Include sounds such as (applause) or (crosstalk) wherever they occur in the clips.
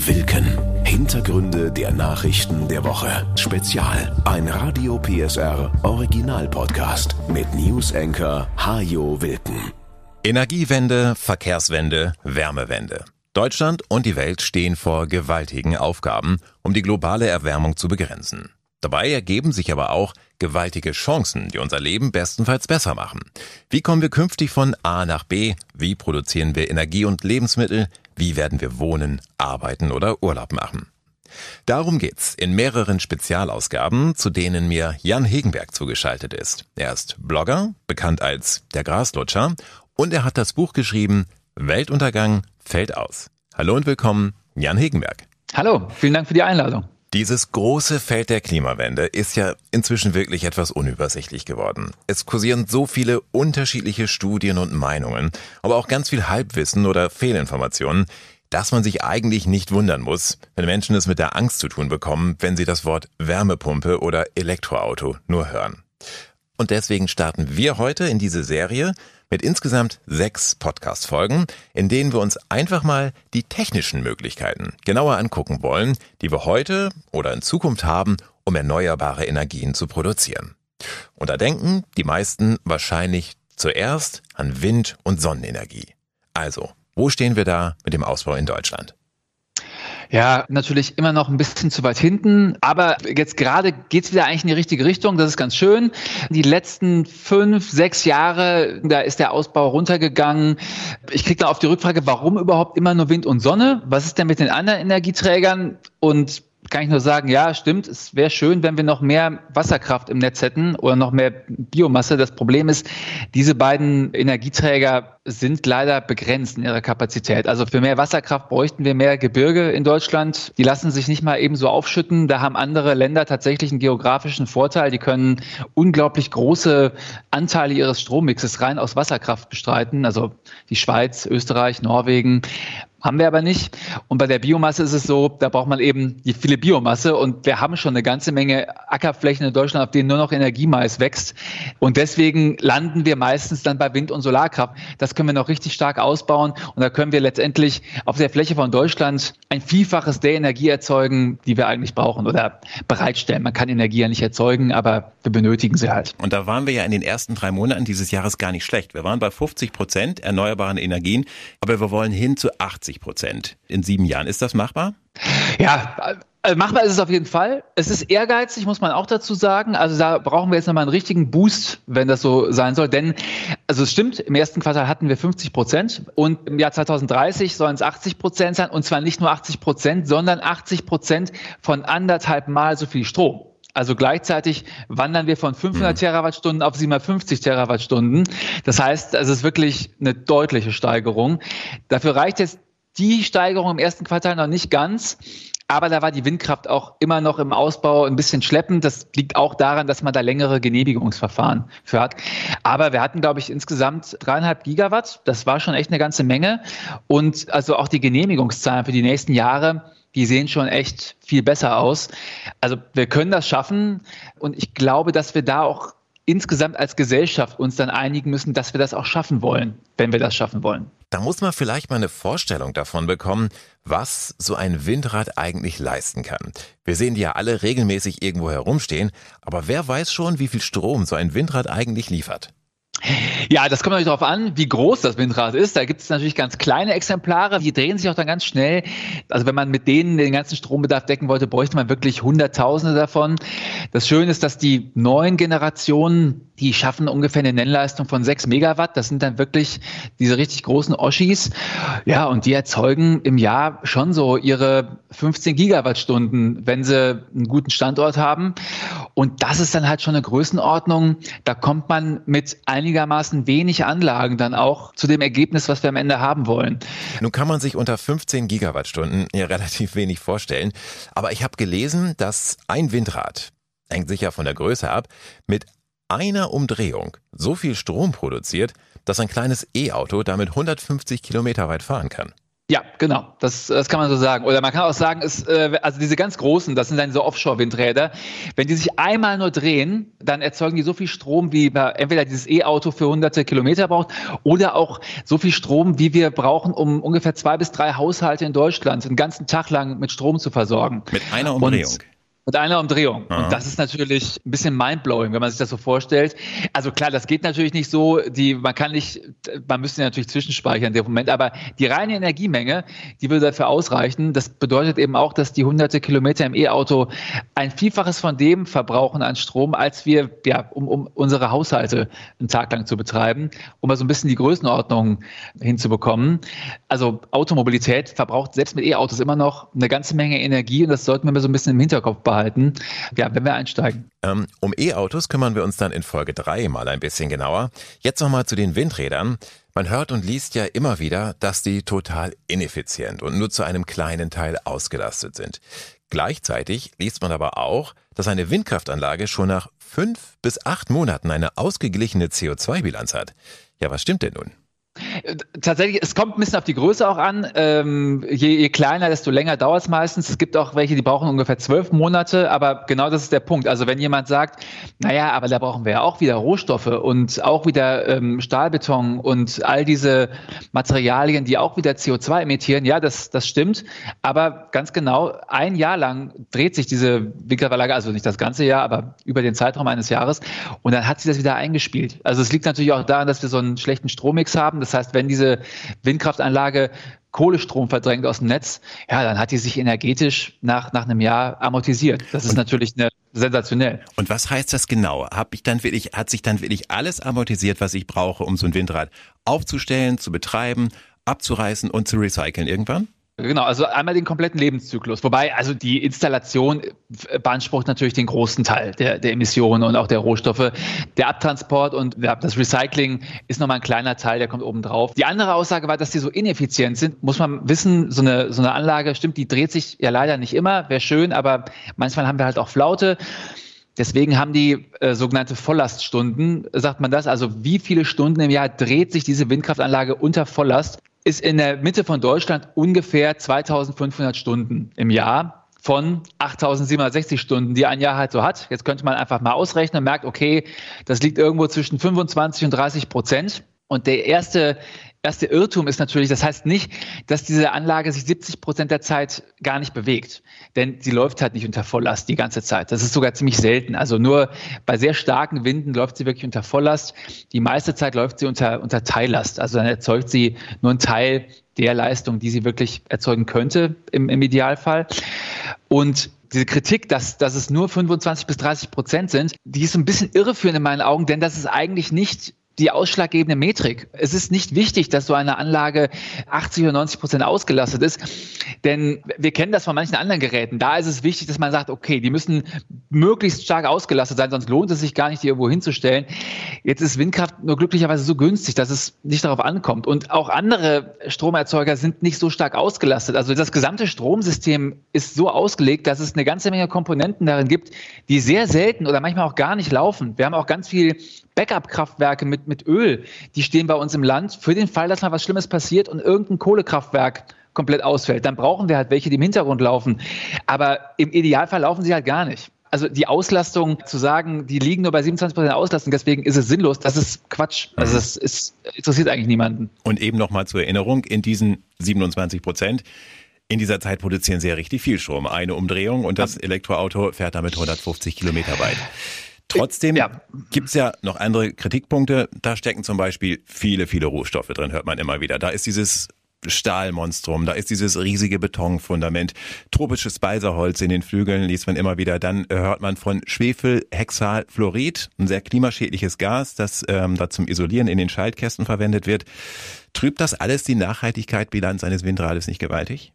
Wilken. Hintergründe der Nachrichten der Woche. Spezial. Ein Radio PSR Original Podcast mit News Anchor Hajo Wilken. Energiewende, Verkehrswende, Wärmewende. Deutschland und die Welt stehen vor gewaltigen Aufgaben, um die globale Erwärmung zu begrenzen. Dabei ergeben sich aber auch gewaltige Chancen, die unser Leben bestenfalls besser machen. Wie kommen wir künftig von A nach B? Wie produzieren wir Energie und Lebensmittel? Wie werden wir wohnen, arbeiten oder Urlaub machen? Darum geht's in mehreren Spezialausgaben, zu denen mir Jan Hegenberg zugeschaltet ist. Er ist Blogger, bekannt als der Graslutscher, und er hat das Buch geschrieben Weltuntergang fällt aus. Hallo und willkommen, Jan Hegenberg. Hallo, vielen Dank für die Einladung. Dieses große Feld der Klimawende ist ja inzwischen wirklich etwas unübersichtlich geworden. Es kursieren so viele unterschiedliche Studien und Meinungen, aber auch ganz viel Halbwissen oder Fehlinformationen, dass man sich eigentlich nicht wundern muss, wenn Menschen es mit der Angst zu tun bekommen, wenn sie das Wort Wärmepumpe oder Elektroauto nur hören. Und deswegen starten wir heute in diese Serie mit insgesamt sechs Podcast-Folgen, in denen wir uns einfach mal die technischen Möglichkeiten genauer angucken wollen, die wir heute oder in Zukunft haben, um erneuerbare Energien zu produzieren. Und da denken die meisten wahrscheinlich zuerst an Wind- und Sonnenenergie. Also, wo stehen wir da mit dem Ausbau in Deutschland? Ja, natürlich immer noch ein bisschen zu weit hinten, aber jetzt gerade geht's wieder eigentlich in die richtige Richtung. Das ist ganz schön. Die letzten fünf, sechs Jahre, da ist der Ausbau runtergegangen. Ich kriege dann auf die Rückfrage, warum überhaupt immer nur Wind und Sonne? Was ist denn mit den anderen Energieträgern? Und kann ich nur sagen, ja, stimmt, es wäre schön, wenn wir noch mehr Wasserkraft im Netz hätten oder noch mehr Biomasse. Das Problem ist, diese beiden Energieträger sind leider begrenzt in ihrer Kapazität. Also für mehr Wasserkraft bräuchten wir mehr Gebirge in Deutschland. Die lassen sich nicht mal ebenso aufschütten. Da haben andere Länder tatsächlich einen geografischen Vorteil. Die können unglaublich große Anteile ihres Strommixes rein aus Wasserkraft bestreiten. Also die Schweiz, Österreich, Norwegen. Haben wir aber nicht. Und bei der Biomasse ist es so, da braucht man eben die viele Biomasse und wir haben schon eine ganze Menge Ackerflächen in Deutschland, auf denen nur noch Energiemais wächst. Und deswegen landen wir meistens dann bei Wind- und Solarkraft. Das können wir noch richtig stark ausbauen und da können wir letztendlich auf der Fläche von Deutschland ein Vielfaches der Energie erzeugen, die wir eigentlich brauchen oder bereitstellen. Man kann Energie ja nicht erzeugen, aber wir benötigen sie halt. Und da waren wir ja in den ersten drei Monaten dieses Jahres gar nicht schlecht. Wir waren bei 50 Prozent erneuerbaren Energien, aber wir wollen hin zu 80 80 Prozent in sieben Jahren. Ist das machbar? Ja, also machbar ist es auf jeden Fall. Es ist ehrgeizig, muss man auch dazu sagen. Also da brauchen wir jetzt nochmal einen richtigen Boost, wenn das so sein soll. Denn, also es stimmt, im ersten Quartal hatten wir 50 Prozent und im Jahr 2030 sollen es 80 Prozent sein. Und zwar nicht nur 80 Prozent, sondern 80 Prozent von anderthalb Mal so viel Strom. Also gleichzeitig wandern wir von 500 mhm. Terawattstunden auf 750 Terawattstunden. Das heißt, es ist wirklich eine deutliche Steigerung. Dafür reicht jetzt die Steigerung im ersten Quartal noch nicht ganz. Aber da war die Windkraft auch immer noch im Ausbau ein bisschen schleppend. Das liegt auch daran, dass man da längere Genehmigungsverfahren für hat. Aber wir hatten, glaube ich, insgesamt dreieinhalb Gigawatt. Das war schon echt eine ganze Menge. Und also auch die Genehmigungszahlen für die nächsten Jahre, die sehen schon echt viel besser aus. Also wir können das schaffen. Und ich glaube, dass wir da auch insgesamt als Gesellschaft uns dann einigen müssen, dass wir das auch schaffen wollen, wenn wir das schaffen wollen. Da muss man vielleicht mal eine Vorstellung davon bekommen, was so ein Windrad eigentlich leisten kann. Wir sehen die ja alle regelmäßig irgendwo herumstehen, aber wer weiß schon, wie viel Strom so ein Windrad eigentlich liefert? Ja, das kommt natürlich darauf an, wie groß das Windrad ist. Da gibt es natürlich ganz kleine Exemplare, die drehen sich auch dann ganz schnell. Also wenn man mit denen den ganzen Strombedarf decken wollte, bräuchte man wirklich Hunderttausende davon. Das Schöne ist, dass die neuen Generationen, die schaffen ungefähr eine Nennleistung von 6 Megawatt. Das sind dann wirklich diese richtig großen Oschis. Ja, und die erzeugen im Jahr schon so ihre 15 Gigawattstunden, wenn sie einen guten Standort haben. Und das ist dann halt schon eine Größenordnung. Da kommt man mit einigermaßen wenig Anlagen dann auch zu dem Ergebnis, was wir am Ende haben wollen. Nun kann man sich unter 15 Gigawattstunden (laughs) ja relativ wenig vorstellen. Aber ich habe gelesen, dass ein Windrad, hängt sicher von der Größe ab, mit einer Umdrehung so viel Strom produziert, dass ein kleines E-Auto damit 150 Kilometer weit fahren kann. Ja, genau. Das, das kann man so sagen. Oder man kann auch sagen, ist, äh, also diese ganz großen, das sind dann so Offshore-Windräder, wenn die sich einmal nur drehen, dann erzeugen die so viel Strom, wie entweder dieses E-Auto für hunderte Kilometer braucht oder auch so viel Strom, wie wir brauchen, um ungefähr zwei bis drei Haushalte in Deutschland einen ganzen Tag lang mit Strom zu versorgen. Mit einer Umdrehung. Und mit einer Umdrehung. Aha. Und das ist natürlich ein bisschen mindblowing, wenn man sich das so vorstellt. Also klar, das geht natürlich nicht so. Die, man kann nicht, man müsste natürlich zwischenspeichern in dem Moment, aber die reine Energiemenge, die würde dafür ausreichen. Das bedeutet eben auch, dass die hunderte Kilometer im E-Auto ein Vielfaches von dem verbrauchen an Strom, als wir, ja, um, um unsere Haushalte einen Tag lang zu betreiben, um mal so ein bisschen die Größenordnung hinzubekommen. Also Automobilität verbraucht selbst mit E-Autos immer noch eine ganze Menge Energie und das sollten wir mal so ein bisschen im Hinterkopf behalten behalten, ja, wenn wir einsteigen. Ähm, um E-Autos kümmern wir uns dann in Folge 3 mal ein bisschen genauer. Jetzt nochmal zu den Windrädern. Man hört und liest ja immer wieder, dass die total ineffizient und nur zu einem kleinen Teil ausgelastet sind. Gleichzeitig liest man aber auch, dass eine Windkraftanlage schon nach fünf bis acht Monaten eine ausgeglichene CO2-Bilanz hat. Ja, was stimmt denn nun? Tatsächlich, es kommt ein bisschen auf die Größe auch an. Ähm, je, je, kleiner, desto länger dauert es meistens. Es gibt auch welche, die brauchen ungefähr zwölf Monate, aber genau das ist der Punkt. Also wenn jemand sagt, naja, aber da brauchen wir ja auch wieder Rohstoffe und auch wieder ähm, Stahlbeton und all diese Materialien, die auch wieder CO2 emittieren, ja, das, das stimmt. Aber ganz genau, ein Jahr lang dreht sich diese Windkraftanlage, also nicht das ganze Jahr, aber über den Zeitraum eines Jahres und dann hat sie das wieder eingespielt. Also es liegt natürlich auch daran, dass wir so einen schlechten Strommix haben das heißt, wenn diese Windkraftanlage Kohlestrom verdrängt aus dem Netz, ja, dann hat die sich energetisch nach, nach einem Jahr amortisiert. Das ist und, natürlich eine, sensationell. Und was heißt das genau? Hab ich dann wirklich, hat sich dann wirklich alles amortisiert, was ich brauche, um so ein Windrad aufzustellen, zu betreiben, abzureißen und zu recyceln irgendwann? Genau, also einmal den kompletten Lebenszyklus. Wobei, also die Installation beansprucht natürlich den großen Teil der, der Emissionen und auch der Rohstoffe. Der Abtransport und das Recycling ist nochmal ein kleiner Teil, der kommt oben drauf. Die andere Aussage war, dass die so ineffizient sind. Muss man wissen, so eine, so eine Anlage, stimmt, die dreht sich ja leider nicht immer, wäre schön, aber manchmal haben wir halt auch Flaute. Deswegen haben die äh, sogenannte Volllaststunden, sagt man das, also wie viele Stunden im Jahr dreht sich diese Windkraftanlage unter Volllast ist in der Mitte von Deutschland ungefähr 2500 Stunden im Jahr von 8760 Stunden, die ein Jahr halt so hat. Jetzt könnte man einfach mal ausrechnen und merkt, okay, das liegt irgendwo zwischen 25 und 30 Prozent. Und der erste erste Irrtum ist natürlich, das heißt nicht, dass diese Anlage sich 70 Prozent der Zeit gar nicht bewegt. Denn sie läuft halt nicht unter Volllast die ganze Zeit. Das ist sogar ziemlich selten. Also nur bei sehr starken Winden läuft sie wirklich unter Volllast. Die meiste Zeit läuft sie unter, unter Teillast. Also dann erzeugt sie nur einen Teil der Leistung, die sie wirklich erzeugen könnte im, im Idealfall. Und diese Kritik, dass, dass es nur 25 bis 30 Prozent sind, die ist ein bisschen irreführend in meinen Augen, denn das ist eigentlich nicht die ausschlaggebende Metrik. Es ist nicht wichtig, dass so eine Anlage 80 oder 90 Prozent ausgelastet ist, denn wir kennen das von manchen anderen Geräten. Da ist es wichtig, dass man sagt, okay, die müssen möglichst stark ausgelastet sein, sonst lohnt es sich gar nicht, die irgendwo hinzustellen. Jetzt ist Windkraft nur glücklicherweise so günstig, dass es nicht darauf ankommt. Und auch andere Stromerzeuger sind nicht so stark ausgelastet. Also das gesamte Stromsystem ist so ausgelegt, dass es eine ganze Menge Komponenten darin gibt, die sehr selten oder manchmal auch gar nicht laufen. Wir haben auch ganz viel Backup-Kraftwerke mit, mit Öl, die stehen bei uns im Land für den Fall, dass mal was Schlimmes passiert und irgendein Kohlekraftwerk komplett ausfällt. Dann brauchen wir halt welche, die im Hintergrund laufen. Aber im Idealfall laufen sie halt gar nicht. Also die Auslastung zu sagen, die liegen nur bei 27 Prozent Auslastung, deswegen ist es sinnlos, das ist Quatsch. Also mhm. das ist, interessiert eigentlich niemanden. Und eben nochmal zur Erinnerung, in diesen 27 Prozent in dieser Zeit produzieren sie ja richtig viel Strom. Eine Umdrehung und das Elektroauto fährt damit 150 Kilometer weit. Trotzdem ja. gibt es ja noch andere Kritikpunkte. Da stecken zum Beispiel viele, viele Rohstoffe drin, hört man immer wieder. Da ist dieses Stahlmonstrum, da ist dieses riesige Betonfundament, tropisches Speiserholz in den Flügeln liest man immer wieder. Dann hört man von Schwefelhexalfluorid, ein sehr klimaschädliches Gas, das ähm, da zum Isolieren in den Schaltkästen verwendet wird. Trübt das alles die Nachhaltigkeitsbilanz eines Windrades nicht gewaltig?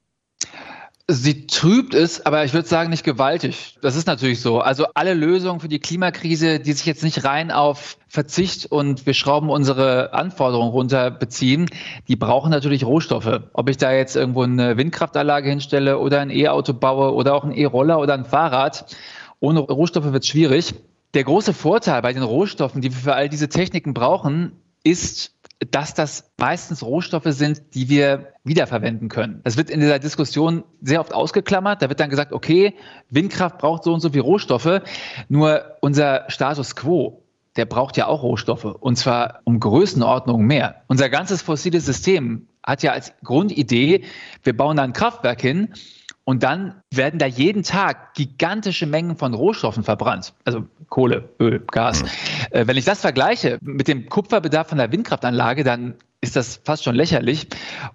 Sie trübt es, aber ich würde sagen, nicht gewaltig. Das ist natürlich so. Also alle Lösungen für die Klimakrise, die sich jetzt nicht rein auf Verzicht und wir schrauben unsere Anforderungen runter beziehen, die brauchen natürlich Rohstoffe. Ob ich da jetzt irgendwo eine Windkraftanlage hinstelle oder ein E-Auto baue oder auch ein E-Roller oder ein Fahrrad, ohne Rohstoffe wird es schwierig. Der große Vorteil bei den Rohstoffen, die wir für all diese Techniken brauchen, ist dass das meistens Rohstoffe sind, die wir wiederverwenden können. Das wird in dieser Diskussion sehr oft ausgeklammert. Da wird dann gesagt, okay, Windkraft braucht so und so viel Rohstoffe. Nur unser Status quo, der braucht ja auch Rohstoffe. Und zwar um Größenordnung mehr. Unser ganzes fossiles System hat ja als Grundidee, wir bauen da ein Kraftwerk hin und dann werden da jeden Tag gigantische Mengen von Rohstoffen verbrannt. Also Kohle, Öl, Gas. Mhm. Äh, wenn ich das vergleiche mit dem Kupferbedarf von der Windkraftanlage, dann ist das fast schon lächerlich.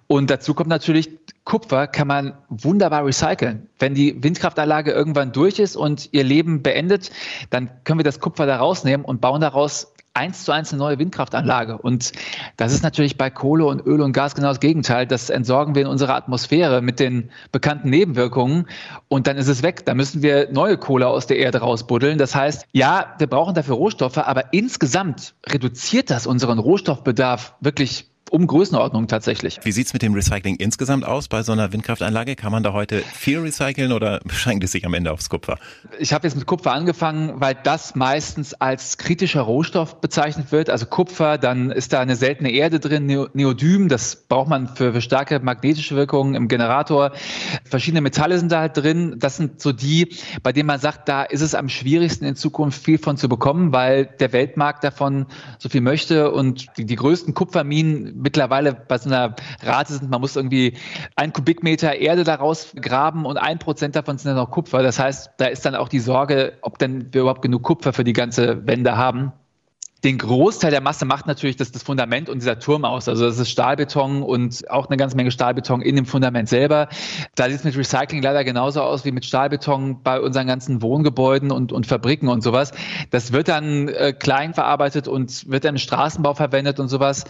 Und dazu kommt natürlich, Kupfer kann man wunderbar recyceln. Wenn die Windkraftanlage irgendwann durch ist und ihr Leben beendet, dann können wir das Kupfer da rausnehmen und bauen daraus eins zu eins eine neue Windkraftanlage. Und das ist natürlich bei Kohle und Öl und Gas genau das Gegenteil. Das entsorgen wir in unserer Atmosphäre mit den bekannten Nebenwirkungen und dann ist es weg. Da müssen wir neue Kohle aus der Erde rausbuddeln. Das heißt, ja, wir brauchen dafür Rohstoffe, aber insgesamt reduziert das unseren Rohstoffbedarf wirklich um Größenordnung tatsächlich. Wie sieht es mit dem Recycling insgesamt aus bei so einer Windkraftanlage? Kann man da heute viel recyceln oder (laughs) beschränkt es sich am Ende aufs Kupfer? Ich habe jetzt mit Kupfer angefangen, weil das meistens als kritischer Rohstoff bezeichnet wird. Also Kupfer, dann ist da eine seltene Erde drin, Neodym, das braucht man für, für starke magnetische Wirkungen im Generator. Verschiedene Metalle sind da halt drin. Das sind so die, bei denen man sagt, da ist es am schwierigsten in Zukunft viel von zu bekommen, weil der Weltmarkt davon so viel möchte und die, die größten Kupferminen mittlerweile bei so einer Rate sind, man muss irgendwie ein Kubikmeter Erde daraus graben und ein Prozent davon sind dann noch Kupfer. Das heißt, da ist dann auch die Sorge, ob denn wir überhaupt genug Kupfer für die ganze Wende haben den Großteil der Masse macht natürlich das, das Fundament und dieser Turm aus. Also das ist Stahlbeton und auch eine ganze Menge Stahlbeton in dem Fundament selber. Da sieht es mit Recycling leider genauso aus wie mit Stahlbeton bei unseren ganzen Wohngebäuden und, und Fabriken und sowas. Das wird dann äh, klein verarbeitet und wird dann im Straßenbau verwendet und sowas.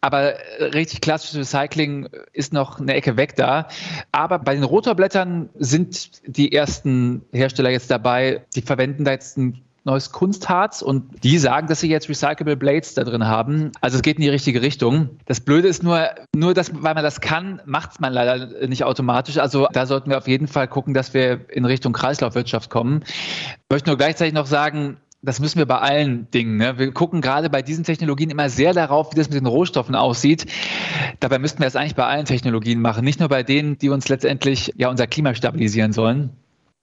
Aber äh, richtig klassisches Recycling ist noch eine Ecke weg da. Aber bei den Rotorblättern sind die ersten Hersteller jetzt dabei, die verwenden da jetzt ein neues Kunstharz und die sagen, dass sie jetzt Recyclable Blades da drin haben. Also es geht in die richtige Richtung. Das Blöde ist nur, nur dass, weil man das kann, macht es man leider nicht automatisch. Also da sollten wir auf jeden Fall gucken, dass wir in Richtung Kreislaufwirtschaft kommen. Ich möchte nur gleichzeitig noch sagen, das müssen wir bei allen Dingen. Ne? Wir gucken gerade bei diesen Technologien immer sehr darauf, wie das mit den Rohstoffen aussieht. Dabei müssten wir das eigentlich bei allen Technologien machen, nicht nur bei denen, die uns letztendlich ja unser Klima stabilisieren sollen.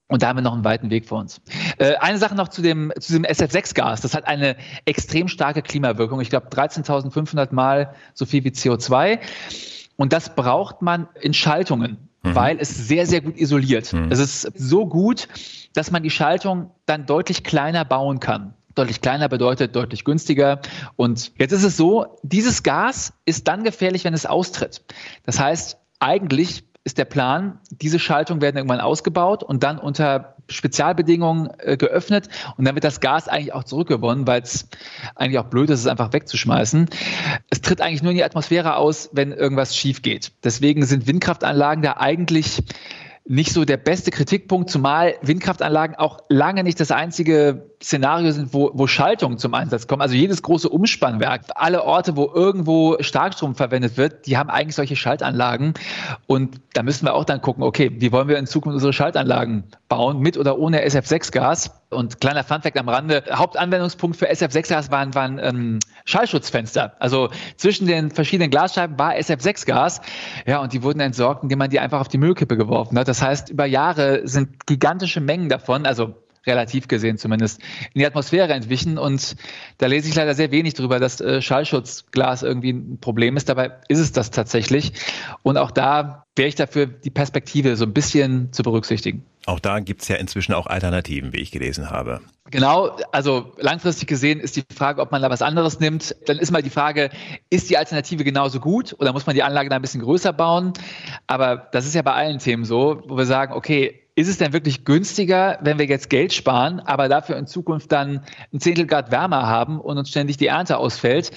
Und da haben wir noch einen weiten Weg vor uns. Äh, eine Sache noch zu dem, zu dem SF6-Gas. Das hat eine extrem starke Klimawirkung. Ich glaube 13.500 Mal so viel wie CO2. Und das braucht man in Schaltungen, mhm. weil es sehr, sehr gut isoliert. Mhm. Es ist so gut, dass man die Schaltung dann deutlich kleiner bauen kann. Deutlich kleiner bedeutet deutlich günstiger. Und jetzt ist es so, dieses Gas ist dann gefährlich, wenn es austritt. Das heißt, eigentlich ist der Plan, diese Schaltungen werden irgendwann ausgebaut und dann unter Spezialbedingungen äh, geöffnet und dann wird das Gas eigentlich auch zurückgewonnen, weil es eigentlich auch blöd ist, es einfach wegzuschmeißen. Es tritt eigentlich nur in die Atmosphäre aus, wenn irgendwas schief geht. Deswegen sind Windkraftanlagen da eigentlich nicht so der beste Kritikpunkt, zumal Windkraftanlagen auch lange nicht das einzige Szenario sind, wo, wo Schaltungen zum Einsatz kommen. Also jedes große Umspannwerk, alle Orte, wo irgendwo Starkstrom verwendet wird, die haben eigentlich solche Schaltanlagen. Und da müssen wir auch dann gucken, okay, wie wollen wir in Zukunft unsere Schaltanlagen bauen, mit oder ohne SF6-Gas? Und kleiner Funfact am Rande, Hauptanwendungspunkt für SF6-Gas waren, waren ähm, Schallschutzfenster. Also zwischen den verschiedenen Glasscheiben war SF6-Gas. Ja, und die wurden entsorgt, indem man die einfach auf die Müllkippe geworfen hat. Das heißt, über Jahre sind gigantische Mengen davon, also relativ gesehen zumindest, in die Atmosphäre entwichen. Und da lese ich leider sehr wenig darüber, dass äh, Schallschutzglas irgendwie ein Problem ist. Dabei ist es das tatsächlich. Und auch da wäre ich dafür, die Perspektive so ein bisschen zu berücksichtigen. Auch da gibt es ja inzwischen auch Alternativen, wie ich gelesen habe. Genau, also langfristig gesehen ist die Frage, ob man da was anderes nimmt. Dann ist mal die Frage, ist die Alternative genauso gut oder muss man die Anlage da ein bisschen größer bauen? Aber das ist ja bei allen Themen so, wo wir sagen, okay, ist es denn wirklich günstiger, wenn wir jetzt Geld sparen, aber dafür in Zukunft dann ein Zehntel Grad wärmer haben und uns ständig die Ernte ausfällt?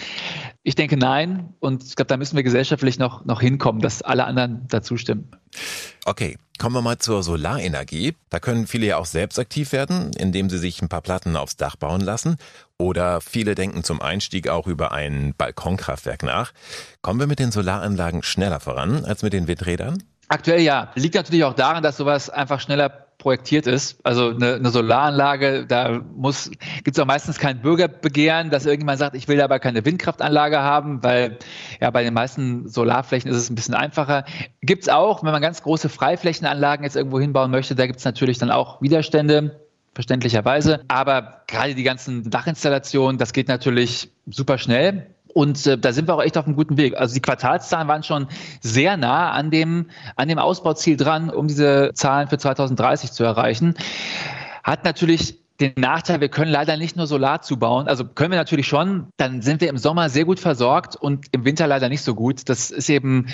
Ich denke nein. Und ich glaube, da müssen wir gesellschaftlich noch, noch hinkommen, dass alle anderen dazu stimmen. Okay, kommen wir mal zur Solarenergie. Da können viele ja auch selbst aktiv werden, indem sie sich ein paar Platten aufs Dach bauen lassen. Oder viele denken zum Einstieg auch über ein Balkonkraftwerk nach. Kommen wir mit den Solaranlagen schneller voran als mit den Windrädern? Aktuell ja. Liegt natürlich auch daran, dass sowas einfach schneller projektiert ist. Also eine, eine Solaranlage, da muss gibt es auch meistens kein Bürgerbegehren, dass irgendjemand sagt, ich will aber keine Windkraftanlage haben, weil ja bei den meisten Solarflächen ist es ein bisschen einfacher. Gibt es auch, wenn man ganz große Freiflächenanlagen jetzt irgendwo hinbauen möchte, da gibt es natürlich dann auch Widerstände verständlicherweise. Aber gerade die ganzen Dachinstallationen, das geht natürlich super schnell. Und äh, da sind wir auch echt auf einem guten Weg. Also die Quartalszahlen waren schon sehr nah an dem, an dem Ausbauziel dran, um diese Zahlen für 2030 zu erreichen. Hat natürlich den Nachteil, wir können leider nicht nur Solar zubauen. Also können wir natürlich schon, dann sind wir im Sommer sehr gut versorgt und im Winter leider nicht so gut. Das ist eben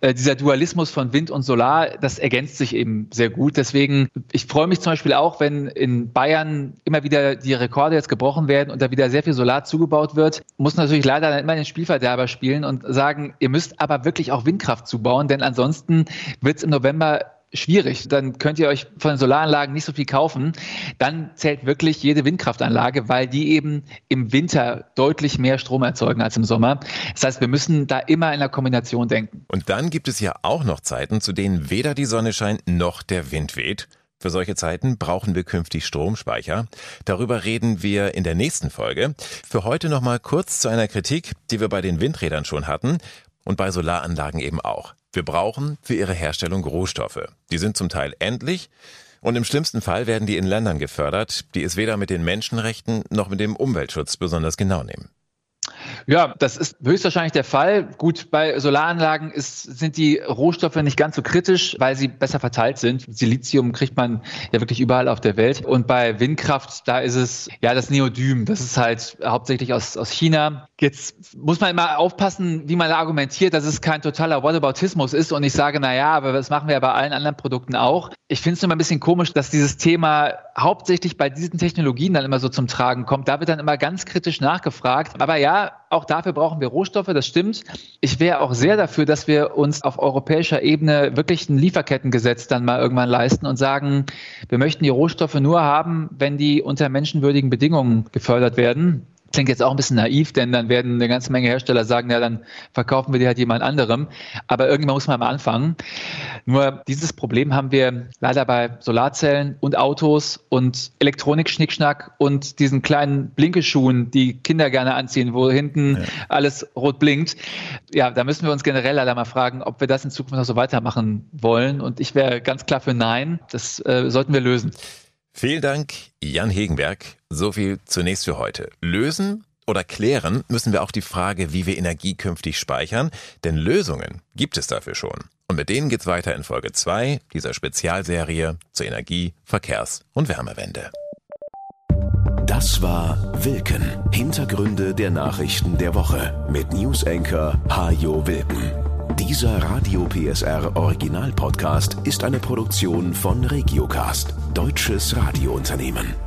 äh, dieser Dualismus von Wind und Solar, das ergänzt sich eben sehr gut. Deswegen, ich freue mich zum Beispiel auch, wenn in Bayern immer wieder die Rekorde jetzt gebrochen werden und da wieder sehr viel Solar zugebaut wird, muss natürlich leider dann immer den Spielverderber spielen und sagen, ihr müsst aber wirklich auch Windkraft zubauen, denn ansonsten wird es im November schwierig. Dann könnt ihr euch von Solaranlagen nicht so viel kaufen. Dann zählt wirklich jede Windkraftanlage, weil die eben im Winter deutlich mehr Strom erzeugen als im Sommer. Das heißt, wir müssen da immer in der Kombination denken. Und dann gibt es ja auch noch Zeiten, zu denen weder die Sonne scheint noch der Wind weht. Für solche Zeiten brauchen wir künftig Stromspeicher. Darüber reden wir in der nächsten Folge. Für heute noch mal kurz zu einer Kritik, die wir bei den Windrädern schon hatten und bei Solaranlagen eben auch. Wir brauchen für ihre Herstellung Rohstoffe. Die sind zum Teil endlich und im schlimmsten Fall werden die in Ländern gefördert, die es weder mit den Menschenrechten noch mit dem Umweltschutz besonders genau nehmen. Ja, das ist höchstwahrscheinlich der Fall. Gut, bei Solaranlagen ist, sind die Rohstoffe nicht ganz so kritisch, weil sie besser verteilt sind. Silizium kriegt man ja wirklich überall auf der Welt. Und bei Windkraft, da ist es ja das Neodym. Das ist halt hauptsächlich aus, aus China. Jetzt muss man immer aufpassen, wie man argumentiert, dass es kein totaler Whataboutismus ist. Und ich sage, na ja, aber das machen wir ja bei allen anderen Produkten auch. Ich finde es immer ein bisschen komisch, dass dieses Thema hauptsächlich bei diesen Technologien dann immer so zum Tragen kommt. Da wird dann immer ganz kritisch nachgefragt. Aber ja, auch dafür brauchen wir Rohstoffe, das stimmt. Ich wäre auch sehr dafür, dass wir uns auf europäischer Ebene wirklich ein Lieferkettengesetz dann mal irgendwann leisten und sagen, wir möchten die Rohstoffe nur haben, wenn die unter menschenwürdigen Bedingungen gefördert werden. Klingt jetzt auch ein bisschen naiv, denn dann werden eine ganze Menge Hersteller sagen, ja, dann verkaufen wir die halt jemand anderem. Aber irgendwann muss man mal anfangen. Nur dieses Problem haben wir leider bei Solarzellen und Autos und Elektronik-Schnickschnack und diesen kleinen Blinkeschuhen, die Kinder gerne anziehen, wo hinten ja. alles rot blinkt. Ja, da müssen wir uns generell leider mal fragen, ob wir das in Zukunft noch so weitermachen wollen. Und ich wäre ganz klar für Nein. Das äh, sollten wir lösen. Vielen Dank, Jan Hegenberg. So viel zunächst für heute. Lösen oder klären müssen wir auch die Frage, wie wir Energie künftig speichern, denn Lösungen gibt es dafür schon. Und mit denen geht's weiter in Folge 2 dieser Spezialserie zur Energie-, Verkehrs- und Wärmewende. Das war Wilken. Hintergründe der Nachrichten der Woche mit Newsenker Hajo Wilken. Dieser Radio PSR Original Podcast ist eine Produktion von Regiocast, deutsches Radiounternehmen.